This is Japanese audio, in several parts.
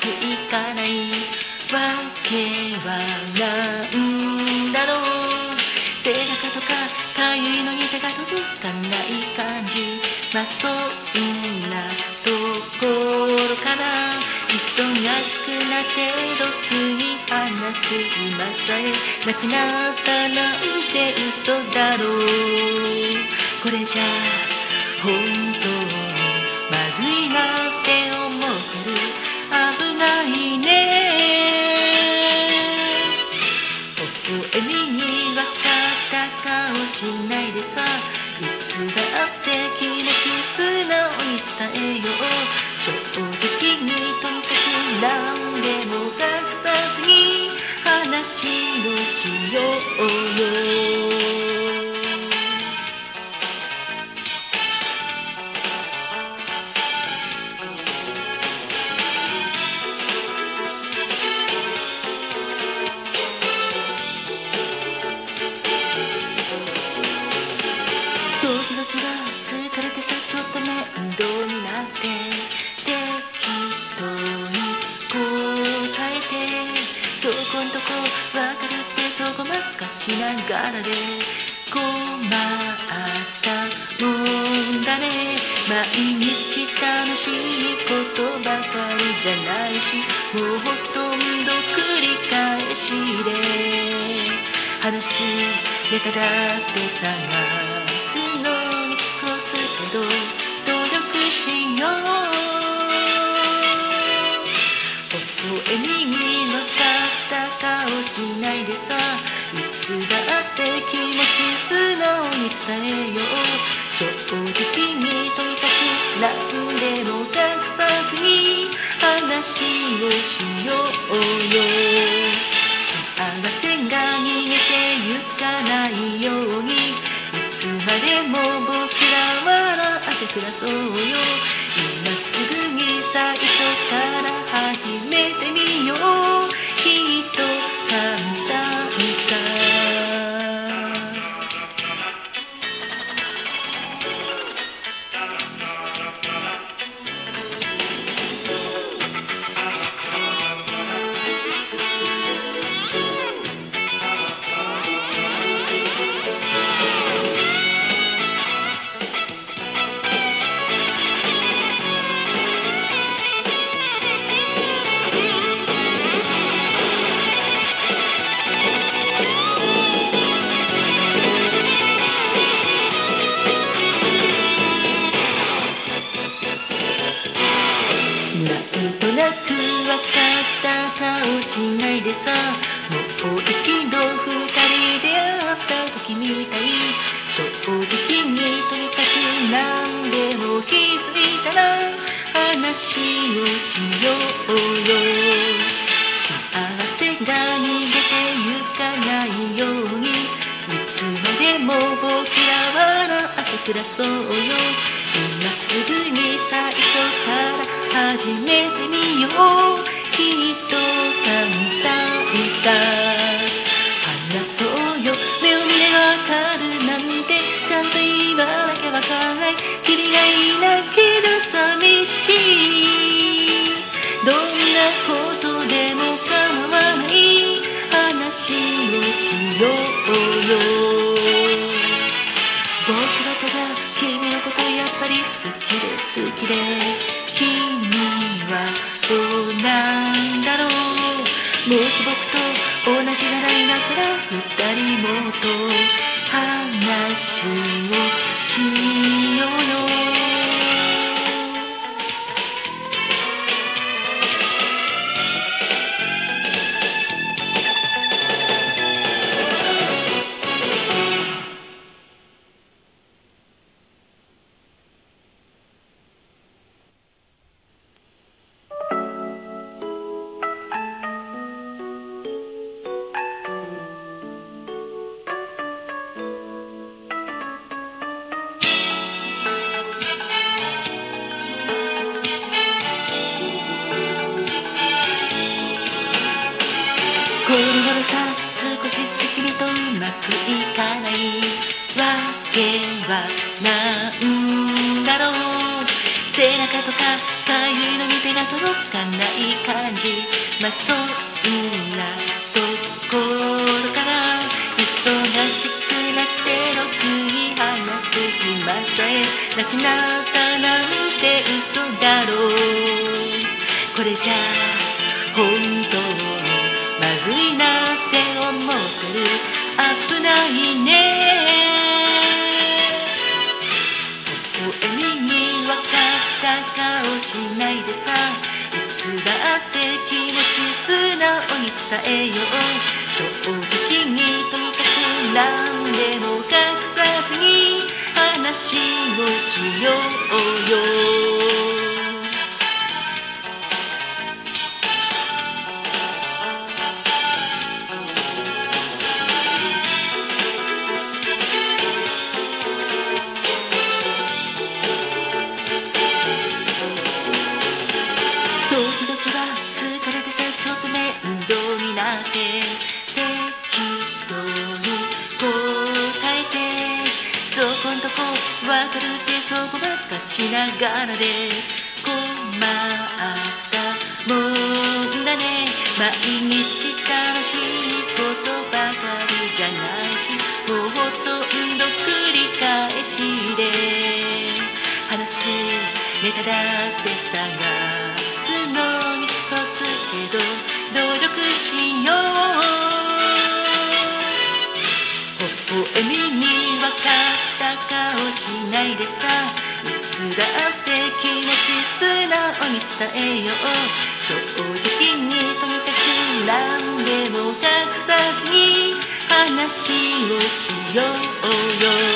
くいかない。わけはなんだろう。背中とかかゆいのに手が届かない感じ。まあそんなところから忙しくなってろくに話す今さえ。なくなったなんて嘘だろう。これじゃ本がらで困ったもんだね。毎日楽しいことばかりじゃないしもうほとんど繰り返しで。話すネタだって探話をしようよ幸せが逃げてゆかないようにいつまでも僕ら笑って暮らそうよ今すぐに最初から始めてみようきっとしようよ。僕はただ君のことやっぱり好きで好きで君はどうなんだろうもし僕と同じなら今から二人もと話をしようよこの頃さ少し君とうまくいかないわけはなんだろう背中とかかゆいのに手が届かない感じまあそんなところから忙しくなってろくに話す暇さえなくなったなんて嘘だろう。これじゃ本えよう。正直にとにかく何でも隠さずに話をしようよ。しながらで困ったもんだね。毎日楽しいことばかりじゃないしもうほとんど繰り返しで話すネタだって探すのにこすけど努力しよう。微笑みに分かった顔しないでさだって気持ち素直に伝えよう。正直にとにかく何でも隠さずに話をしよう。よ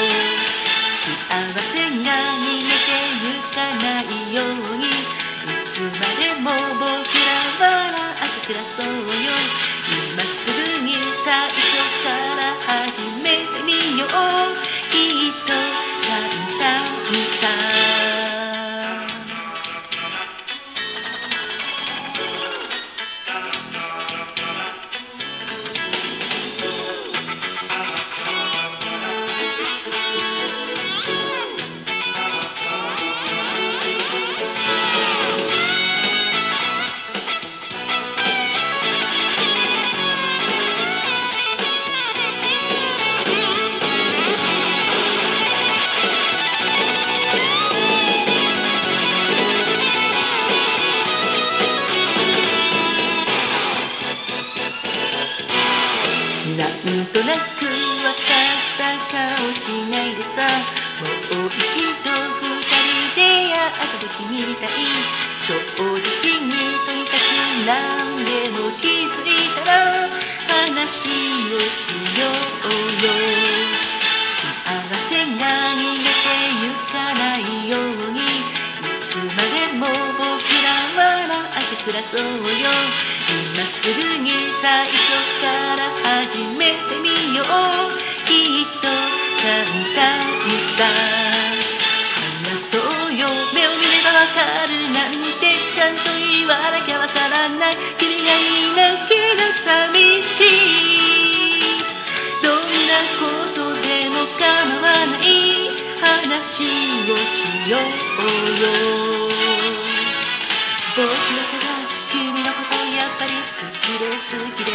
となくわかった顔しないでさ。もう一度二人で会った時みたい。正直にとにかく何でも気づいたら話をしよう単さ話そうよ目を見ればわかるなんてちゃんと言わなきゃわからない。君がいなければ寂しい。どんなことでも構わない。話をしようよ。僕だけは君のことやっぱり好きで好きで